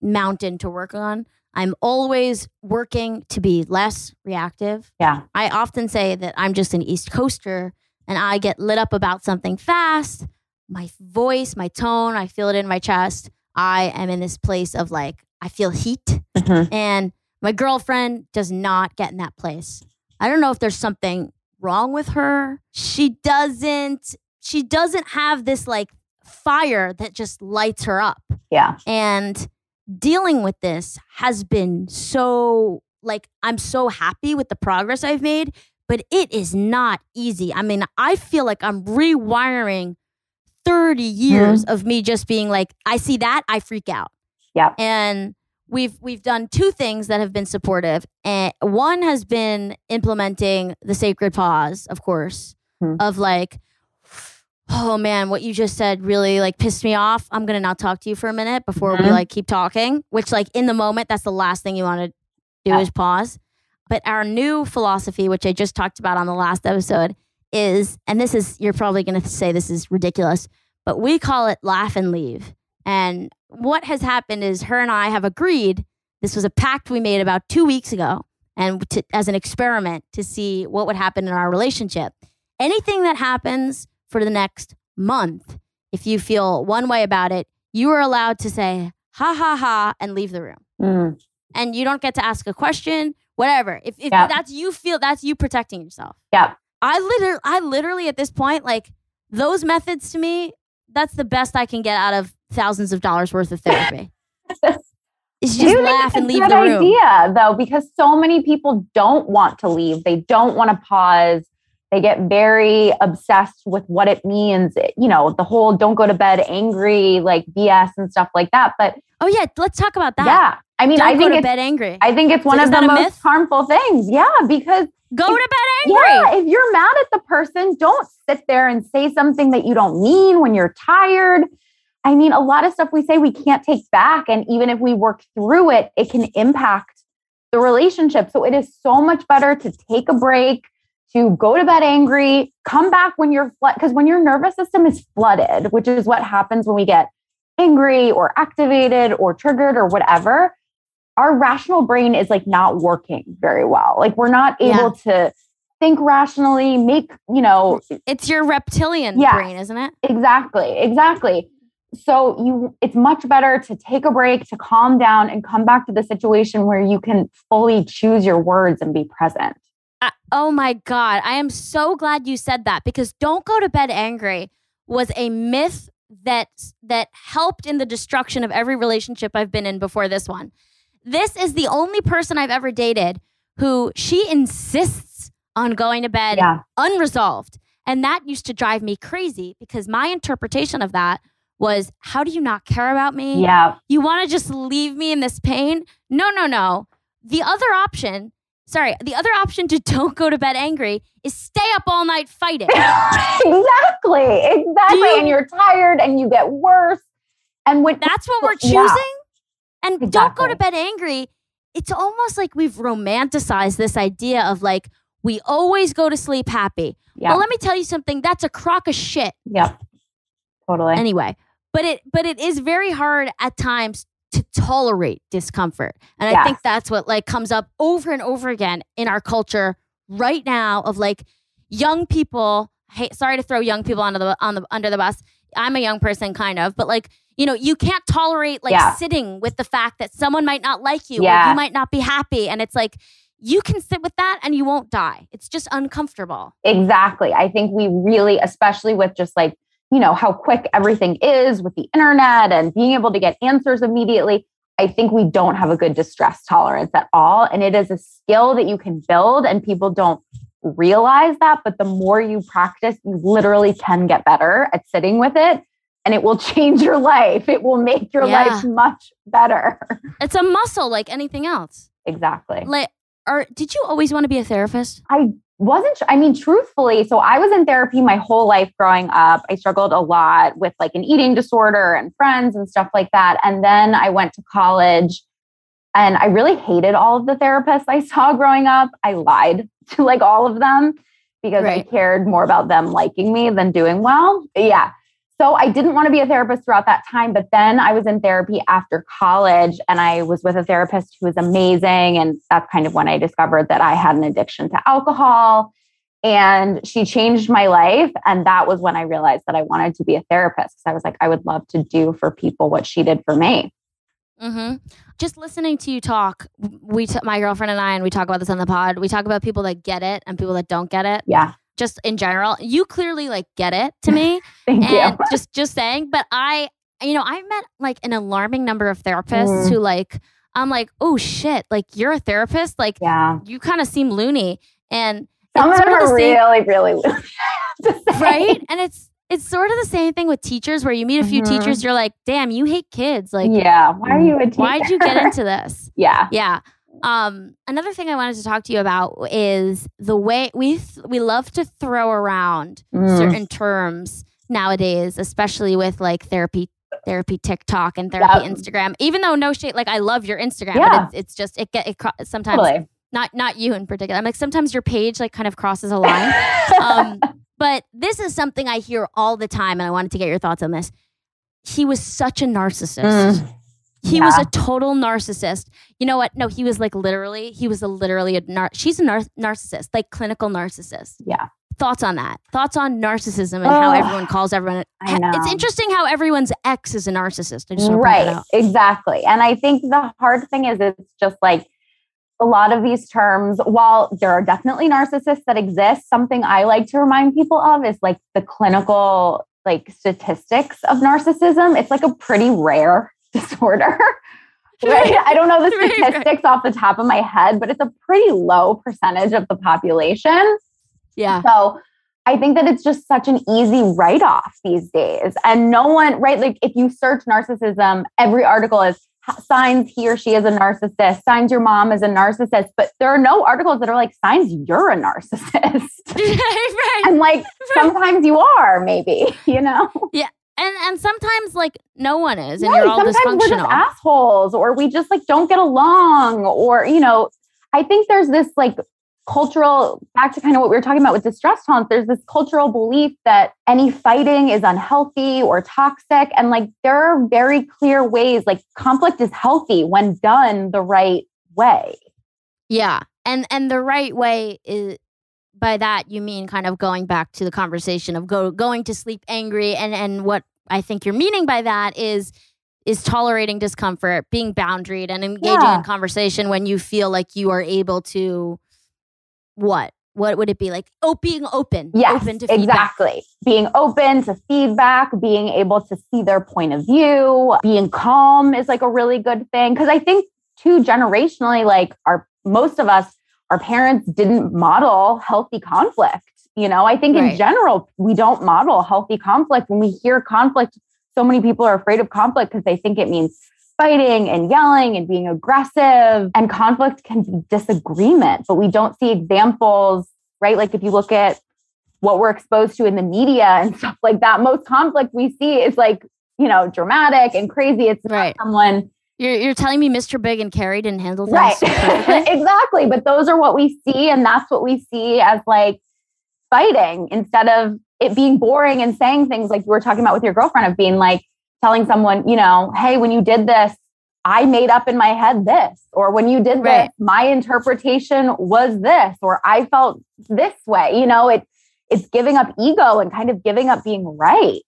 mountain to work on. I'm always working to be less reactive. Yeah. I often say that I'm just an East Coaster and I get lit up about something fast. My voice, my tone, I feel it in my chest. I am in this place of like, I feel heat. Mm-hmm. And my girlfriend does not get in that place. I don't know if there's something wrong with her. She doesn't, she doesn't have this like fire that just lights her up. Yeah. And dealing with this has been so like I'm so happy with the progress I've made, but it is not easy. I mean, I feel like I'm rewiring 30 years of me just being like, I see that, I freak out. Yeah. And we've we've done two things that have been supportive. And one has been implementing the sacred pause, of course, Hmm. of like, oh man, what you just said really like pissed me off. I'm gonna not talk to you for a minute before we Mhm. like keep talking. Which like in the moment, that's the last thing you want to do Yeah. is pause. But our new philosophy, which I just talked about on the last episode, is, and this is, you're probably to say this is ridiculous, but we call it laugh and leave. And what has happened is her and I have agreed, this was a pact we made about two weeks ago, and to, as an experiment to see what would happen in our relationship. Anything that happens for the next month, if you feel one way about it, you are allowed to say, ha ha ha, and leave the room Mm. and you don't get to ask a question, whatever. If, if Yeah. that's you feel that's you protecting yourself. Yeah. I literally I literally at this point like those methods to me that's the best I can get out of thousands of dollars worth of therapy. (laughs) It's just laugh and leave the room. idea though, because so many people don't want to leave. They don't want to pause. They get very obsessed with what it means, you know, the whole don't go to bed angry, like BS and stuff like that. But Oh yeah, let's talk about that. yeah, I mean, Don't I go think to it's, bed angry. I think it's one of the most myth? harmful things. Yeah, because go to bed angry. yeah, if you're mad at the person, don't sit there and say something that you don't mean when you're tired. I mean, a lot of stuff we say we can't take back. And even if we work through it, it can impact the relationship. So it is so much better to take a break, to go to bed angry, come back when you're flood because when your nervous system is flooded, which is what happens when we get angry or activated or triggered or whatever, our rational brain is like not working very well. Like we're not able yeah. to think rationally, make, you know, it's your reptilian yeah, brain, isn't it? Exactly. Exactly. So you it's much better to take a break, to calm down and come back to the situation where you can fully choose your words and be present. Uh, oh my god, I am so glad you said that because don't go to bed angry was a myth that that helped in the destruction of every relationship I've been in before this one. This is the only person I've ever dated who she insists on going to bed yeah. unresolved. And that used to drive me crazy because my interpretation of that was how do you not care about me? Yeah. You want to just leave me in this pain? No, no, no. The other option, sorry, the other option to (laughs) don't go to bed angry is stay up all night fighting. (laughs) exactly. Exactly. You, and you're tired and you get worse. And when that's what we're (laughs) choosing. Yeah. And exactly. don't go to bed angry. It's almost like we've romanticized this idea of like, we always go to sleep happy. Yeah. Well, let me tell you something. That's a crock of shit. Yep. Totally. Anyway, but it but it is very hard at times to tolerate discomfort. And yes. I think that's what like comes up over and over again in our culture right now of like young people, hey, sorry to throw young people under the on the under the bus. I'm a young person kind of, but like you know, you can't tolerate like yeah. sitting with the fact that someone might not like you yeah. or you might not be happy. And it's like, you can sit with that and you won't die. It's just uncomfortable. Exactly. I think we really, especially with just like, you know, how quick everything is with the internet and being able to get answers immediately. I think we don't have a good distress tolerance at all. And it is a skill that you can build, and people don't realize that. But the more you practice, you literally can get better at sitting with it and it will (laughs) change your life. It will make your yeah. life much better. It's a muscle like anything else. Exactly. Like, or did you always want to be a therapist? I wasn't. I mean, truthfully, so I was in therapy my whole life growing up. I struggled a lot with like an eating disorder and friends and stuff like that. And then I went to college and I really hated all of the therapists I (laughs) saw growing up. I lied (laughs) to like all of them because right. I cared more about them liking me than doing well. Yeah. So I didn't want to be a therapist throughout that time, but then I was in therapy after college and I was with a therapist who was amazing. And that's kind of when I discovered that I had an addiction to alcohol. And she changed my life. And that was when I realized that I wanted to be a therapist. I was like, I would love to do for people what she did for me. Mm-hmm. Just listening to you talk, we, t- my girlfriend and I, and we talk about this on the pod. We talk about people that get it and people that don't get it. Yeah just in general. You clearly like get it to me. (laughs) Thank and you. Just just saying, but I you know, I've met like an alarming number of therapists mm. who like I'm like, "Oh shit, like you're a therapist? Like yeah. you kind of seem loony." And some of them are the really really loony. (laughs) right? And it's it's sort of the same thing with teachers where you meet a few mm-hmm. teachers, you're like, damn, you hate kids. Like, yeah, why are you a teacher? Why'd you get into this? (laughs) yeah. Yeah. Um, another thing I wanted to talk to you about is the way we th- we love to throw around mm. certain terms nowadays, especially with like therapy therapy TikTok and therapy Instagram. Even though no shade, like I love your Instagram, yeah. but it's, it's just it get it sometimes totally. not not you in particular. I'm like sometimes your page like kind of crosses a line. um, (laughs) but this is something I hear all the time, and I wanted to get your thoughts on this. He was such a narcissist. Mm. He yeah. was a total narcissist. You know what? No, he was like literally, he was a literally a nar- she's a nar- narcissist, like clinical narcissist. Yeah. Thoughts on that? Thoughts on narcissism and oh, how everyone calls everyone. I know. It's interesting how everyone's ex is a narcissist. I just right, exactly. And I think the hard thing is, it's just like a lot of these terms. While there are definitely narcissists that exist, something I like to remind people of is like the clinical like statistics of narcissism. It's like a pretty rare disorder. (laughs) Right? I don't know the statistics off the top of my head, but it's a pretty low percentage of the population. Yeah. So I think that it's just such an easy write off these days. And no one, right? Like if you search narcissism, every article is signs he or she is a narcissist, signs your mom is a narcissist, but there are no articles that are like signs you're a narcissist. (laughs) right. And like (laughs) sometimes you are, maybe, you know? Yeah. And and sometimes like no one is, and right, you're all sometimes dysfunctional. We're just assholes, or we just like don't get along, or you know, I think there's this like cultural back to kind of what we were talking about with distress tolerance there's this cultural belief that any fighting is unhealthy or toxic and like there are very clear ways like conflict is healthy when done the right way yeah and and the right way is by that you mean kind of going back to the conversation of go going to sleep angry and and what I think you're meaning by that is is tolerating discomfort, being boundaried and engaging Yeah. in conversation when you feel like you are able to what? What would it be like? Oh, being open. Yes, open to feedback. exactly. Being open to feedback, being able to see their point of view, being calm is like a really good thing. Cause I think too generationally, like our most of us, our parents didn't model healthy conflict. You know, I think Right. in general, we don't model healthy conflict. When we hear conflict, so many people are afraid of conflict because they think it means fighting and yelling and being aggressive. And conflict can be disagreement, but we don't see examples, right? Like if you look at what we're exposed to in the media and stuff like that, most conflict we see is like, you know, dramatic and crazy. It's not Right. someone You're you're telling me Mr. Big and Carrie didn't handle things right (laughs) exactly but those are what we see and that's what we see as like fighting instead of it being boring and saying things like you were talking about with your girlfriend of being like telling someone you know hey when you did this i made up in my head this or when you did Right. this my interpretation was this or i felt this way you know it it's giving up ego and kind of giving up being right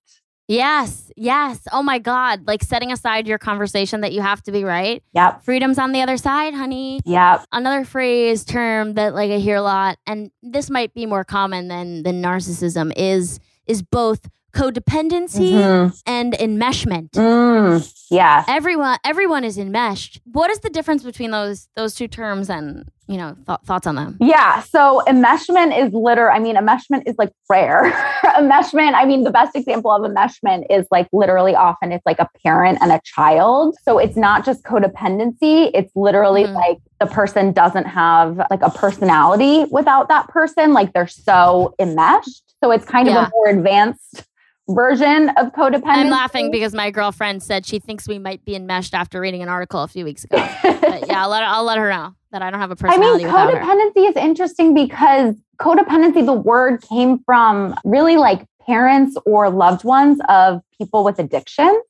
Yes, yes. Oh my God. Like setting aside your conversation that you have to be right. yep Freedom's on the other side, honey. yep another phrase term that like I hear a lot, and this might be more common than than narcissism is is both codependency Mhm. and enmeshment. Mm, yes Everyone everyone is enmeshed. What is the difference between those those two terms and you know th- thoughts on them? Yeah. So enmeshment is liter. I mean, enmeshment is like prayer. (laughs) enmeshment. I mean, the best example of enmeshment is like literally often it's like a parent and a child. So it's not just codependency. It's literally Mhm. like the person doesn't have like a personality without that person. Like they're so enmeshed. So it's kind of a more advanced version of codependency. I'm laughing because my girlfriend said she thinks we might be enmeshed after reading an article a few weeks ago. But yeah, I'll let her, I'll let her know that I don't have a I mean, personality without her. codependency is interesting because codependency, the word came from really like parents or loved ones of people with addiction.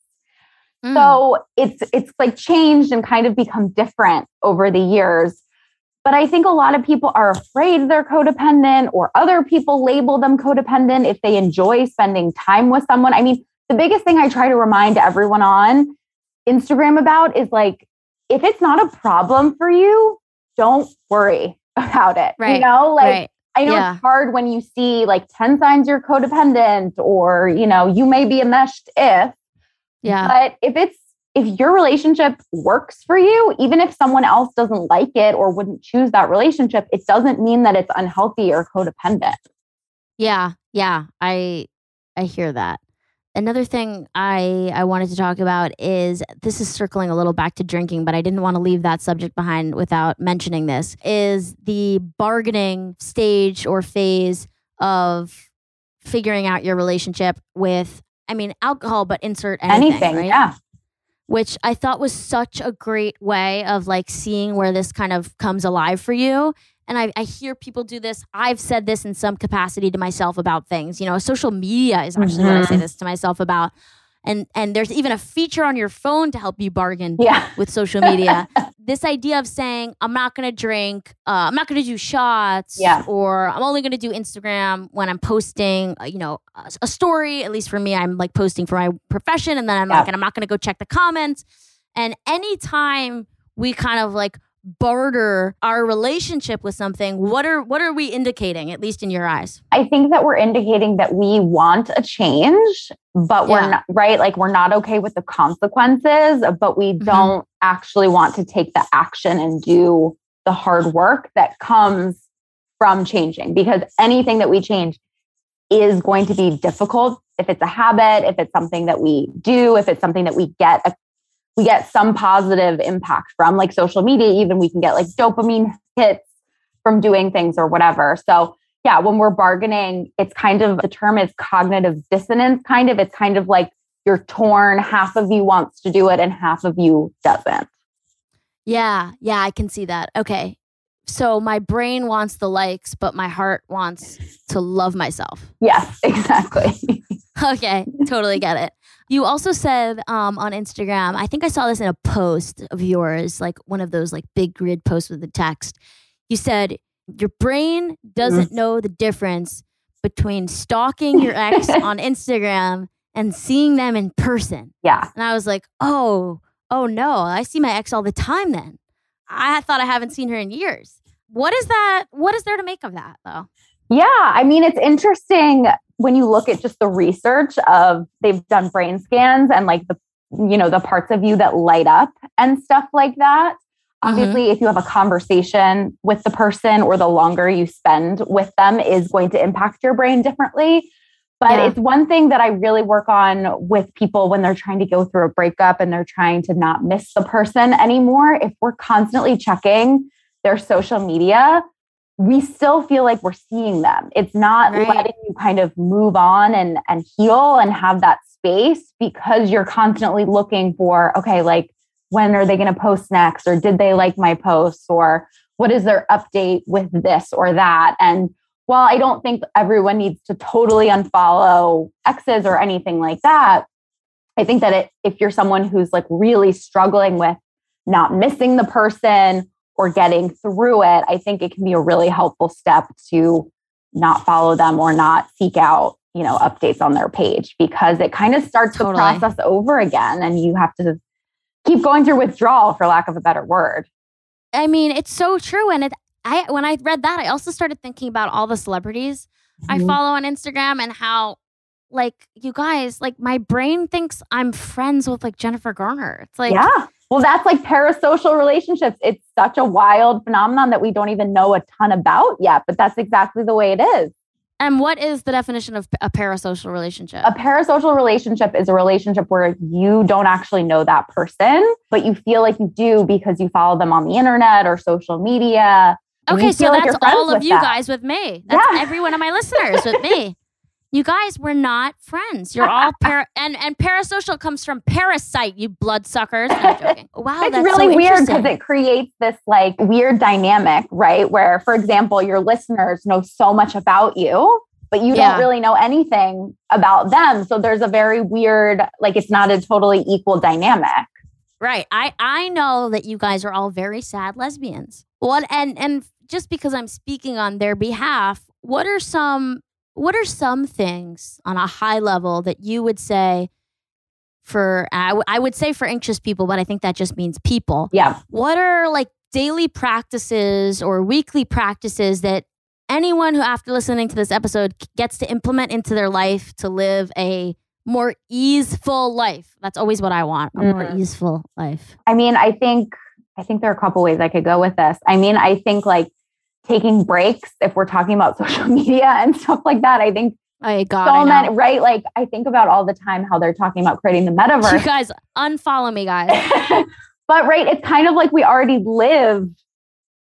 Mm. So it's it's like changed and kind of become different over the years. But I think a lot of people are afraid they're codependent or other people label them codependent if they enjoy spending time with someone. I mean, the biggest thing I try to remind everyone on Instagram about is like if it's not a problem for you, don't worry (laughs) about it. Right. You know, like right. I know Yeah. it's hard when you see like 10 signs you're codependent or, you know, you may be enmeshed if, Yeah. but if it's, if your relationship works for you, even if someone else doesn't like it or wouldn't choose that relationship, it doesn't mean that it's unhealthy or codependent. Yeah, yeah, I I hear that. Another thing I I wanted to talk about is this is circling a little back to drinking, but I didn't want to leave that subject behind without mentioning this. Is the bargaining stage or phase of figuring out your relationship with I mean alcohol, but insert anything, Anything. right? Yeah. which I thought was such a great way of like seeing where this kind of comes alive for you. And I, I hear people do this. I've said this in some capacity to myself about things. You know, social media is actually what I say Mhm. this to myself about. And and there's even a feature on your phone to help you bargain Yeah. with social media. (laughs) this idea of saying I'm not going to drink, uh, I'm not going to do shots, Yeah. or I'm only going to do Instagram when I'm posting, uh, you know, a, a story. At least for me, I'm like posting for my profession, and then I'm Yeah. like, and I'm not going to go check the comments. And anytime we kind of like barter our relationship with something, what are what are we indicating? At least in your eyes, I think that we're indicating that we want a change, but we're not right. Like we're not okay with the consequences, but we Mhm. don't actually want to take the action and do the hard work that comes from changing because anything that we change is going to be difficult if it's a habit, if it's something that we do, if it's something that we get a we get some positive impact from like social media even we can get like dopamine hits from doing things or whatever. So yeah, when we're bargaining, it's kind of the term is cognitive dissonance, kind of. It's kind of like you're torn, half of you wants to do it and half of you doesn't. yeah, yeah, I can see that. Okay, so my brain wants the likes, but my heart wants to love myself. Yes, (laughs) exactly. (laughs) okay, totally get it. You also said um, on Instagram, I think I saw this in a post of yours, like one of those like big grid posts with the text. You said your brain doesn't know the difference between stalking your ex (laughs) on Instagram and seeing them in person. Yeah. And I was like, oh, oh no, I see my ex all the time then. I thought I haven't seen her in years. What is that? What is there to make of that though? Yeah. I mean, it's interesting when you look at just the research of they've done brain scans and like the, you know, the parts of you that light up and stuff like that. Obviously, mm-hmm. if you have a conversation with the person or the longer you spend with them is going to impact your brain differently. But yeah. it's one thing that I really work on with people when they're trying to go through a breakup and they're trying to not miss the person anymore. If we're constantly checking their social media, we still feel like we're seeing them. It's not right. letting you kind of move on and, and heal and have that space because you're constantly looking for, okay, like when are they going to post next? Or did they like my posts? Or what is their update with this or that? And while I don't think everyone needs to totally unfollow exes or anything like that, I think that it, if you're someone who's like really struggling with not missing the person or getting through it, I think it can be a really helpful step to not follow them or not seek out, you know, updates on their page because it kind of starts totally. the process over again and you have to keep going through withdrawal for lack of a better word. I mean, it's so true and it I when I read that, I also started thinking about all the celebrities mm-hmm. I follow on Instagram and how like you guys, like my brain thinks I'm friends with like Jennifer Garner. It's like Yeah. Well, that's like parasocial relationships. It's such a wild phenomenon that we don't even know a ton about yet, but that's exactly the way it is. And what is the definition of a parasocial relationship? A parasocial relationship is a relationship where you don't actually know that person, but you feel like you do because you follow them on the internet or social media Okay, so like that's all of you that. guys with me. That's yeah. every one of my listeners with me. (laughs) You guys were not friends. You're all (laughs) para- and and parasocial comes from parasite. You bloodsuckers. No, (laughs) wow, it's really so weird because it creates this like weird dynamic, right? Where, for example, your listeners know so much about you, but you yeah. don't really know anything about them. So there's a very weird, like it's not a totally equal dynamic. Right. I I know that you guys are all very sad lesbians. What and and just because I'm speaking on their behalf, what are some what are some things on a high level that you would say for I, w- I would say for anxious people, but I think that just means people. Yeah. What are like daily practices or weekly practices that anyone who after listening to this episode gets to implement into their life to live a more easeful life. That's always what I want, a more mm. easeful life. I mean, I think I think there are a couple ways I could go with this. I mean, I think like taking breaks if we're talking about (laughs) social media and stuff like that. I think I got so many, right? Like I think about all the time how they're talking about creating the metaverse. You guys, unfollow me, guys. (laughs) but right, it's kind of like we already live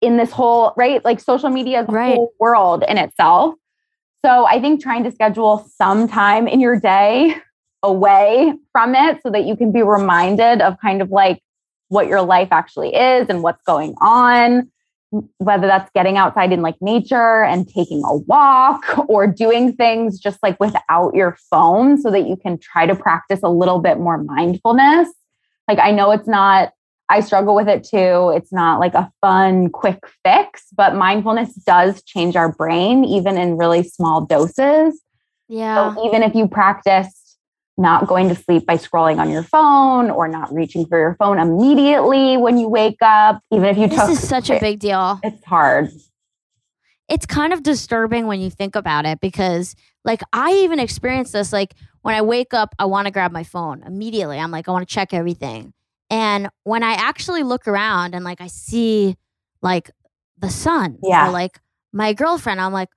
in this whole right, like social media is a right. whole world in itself. So I think trying to schedule some time in your day away from it so that you can be reminded of kind of like what your life actually is and what's going on whether that's getting outside in like nature and taking a walk (laughs) or doing things just like without your phone so that you can try to practice a little bit more mindfulness. Like, I know it's not, I struggle with it too. It's not like a fun, quick fix, but mindfulness does change our brain, even in really small doses. Yeah. So even if you practice not going to sleep by scrolling on your phone or not reaching for your phone immediately when you wake up even if you this took is such a big deal. It's hard. It's kind of disturbing when you think about it because like i even experienced this like when i wake up i want to grab my phone immediately. I'm like i want to check everything. And when i actually look around and like i see like the sun yeah. or like my girlfriend i'm like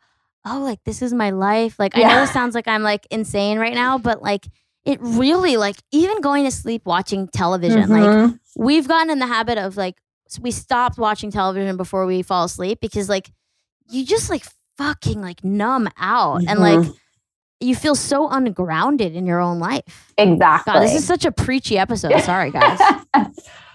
oh like this is my life. Like yeah. i know it sounds like i'm like insane right now but like it really like even going to sleep watching television mm-hmm. like we've gotten in the habit of like we stopped watching television before we fall asleep because like you just like fucking like numb out mm-hmm. and like you feel so ungrounded in your own life exactly God, this is such a preachy episode (laughs) sorry guys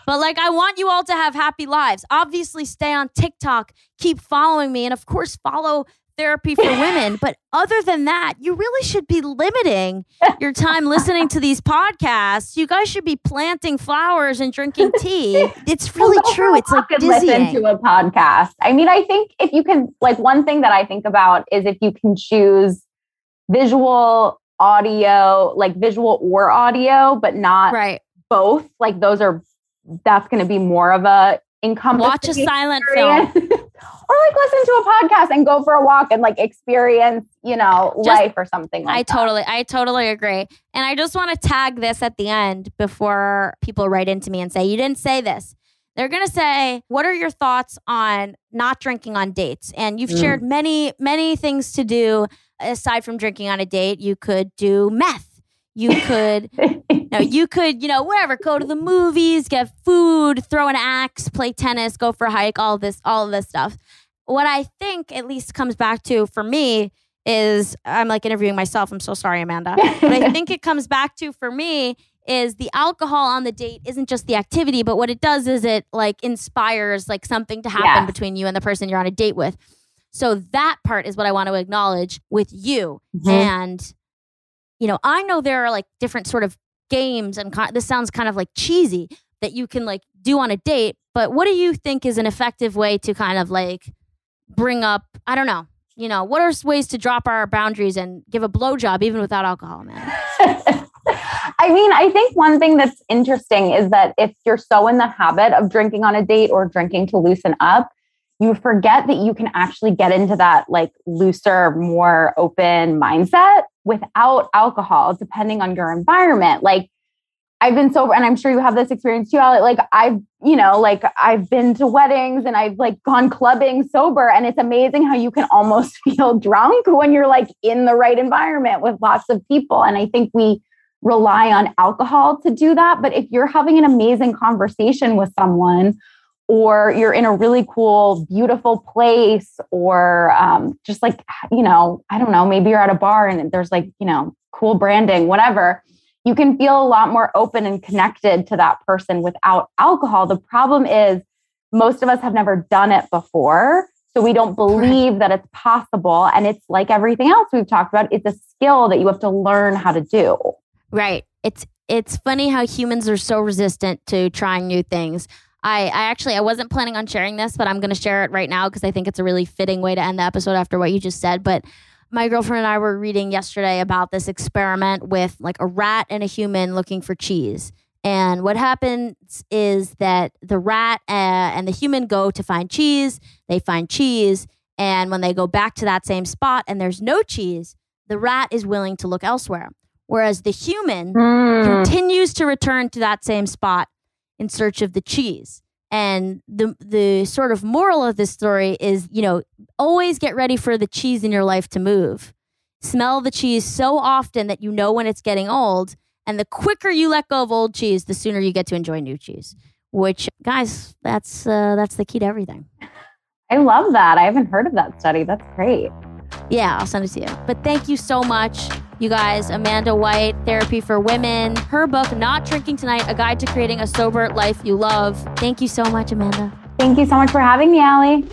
But like, I want you all to have happy lives. Obviously, stay on TikTok, keep following me, and of course, follow therapy for women. But other than that, you really should be limiting your time listening to these podcasts. You guys should be planting flowers and drinking (laughs) tea. It's really true. It's like listen to a podcast. I mean, I think if you can, like, one thing that I think about is if you can choose visual, audio, like visual or audio, but not right. both. Like, those are that's going to be more of a income. Watch a silent film. (laughs) or like listen to a podcast and go for a walk and like experience, you know, just, life or something like I that. totally, I totally agree. And I just want to tag this at the end before people write into me and say, you didn't say this. They're going to say, what are your thoughts on not drinking on dates? And you've mm. shared many, many things to do aside from drinking on a date. You could do meth. You (laughs) could, no, you could, you know, wherever, go to the movies, get food, throw an axe, play tennis, go for a hike, all this, all of this stuff what I think at least comes back to for me is I'm like interviewing myself. I'm so sorry, Amanda. (laughs) but I think it comes back to for me is the alcohol on the date isn't just the activity, but what it does is it like inspires like something to happen yeah. between you and the person you're on a date with. So that part is what I want to acknowledge with you. Mm-hmm. And you know, I know there are like different sort of games and con- this sounds kind of like cheesy that you can like do on a date, but what do you think is an effective way to kind of like bring up, I don't know, you know, what are ways to drop our boundaries and give a blowjob even without alcohol, man? (laughs) I mean, I think one thing that's interesting is that if you're so in the habit of drinking on a date or drinking to loosen up, you forget that you can actually get into that like looser, more open mindset without alcohol, depending on your environment. Like, I've been sober and I'm sure you have this experience too. Like I've, you know, like I've been to weddings and I've like gone clubbing sober and it's amazing how you can almost (laughs) feel drunk when you're like in the right environment with lots of people. And I think we rely on alcohol to do that. But if you're having an amazing conversation with someone or you're in a really cool, beautiful place or um, just like, you know, I don't know, maybe you're at a bar and there's like, you know, cool branding, whatever you can feel a lot more open and connected to that person without alcohol. The problem is most of us have never done it before. So we don't believe that it's possible. And it's like everything else we've talked about, it's a skill that you have to learn how to do. Right. It's it's funny how humans are so resistant to trying new things. I, I actually I wasn't planning on sharing this, but I'm gonna share it right now because I think it's a really fitting way to end the episode after what you just said. But my girlfriend and I were reading yesterday about this experiment with like a rat and a human looking for cheese. And what happens is that the rat uh, and the human go to find cheese, they find cheese, and when they go back to that same spot and there's no cheese, the rat is willing to look elsewhere. Whereas the human mm. continues to return to that same spot in search of the cheese. And the the sort of moral of this story is, you know, always get ready for the cheese in your life to move. Smell the cheese so often that you know when it's getting old, and the quicker you let go of old cheese, the sooner you get to enjoy new cheese. Which, guys, that's uh, that's the key to everything. I love that. I haven't heard of that study. That's great. Yeah, I'll send it to you. But thank you so much, you guys. Amanda White, Therapy for Women. Her book, Not Drinking Tonight A Guide to Creating a Sober Life You Love. Thank you so much, Amanda. Thank you so much for having me, Allie.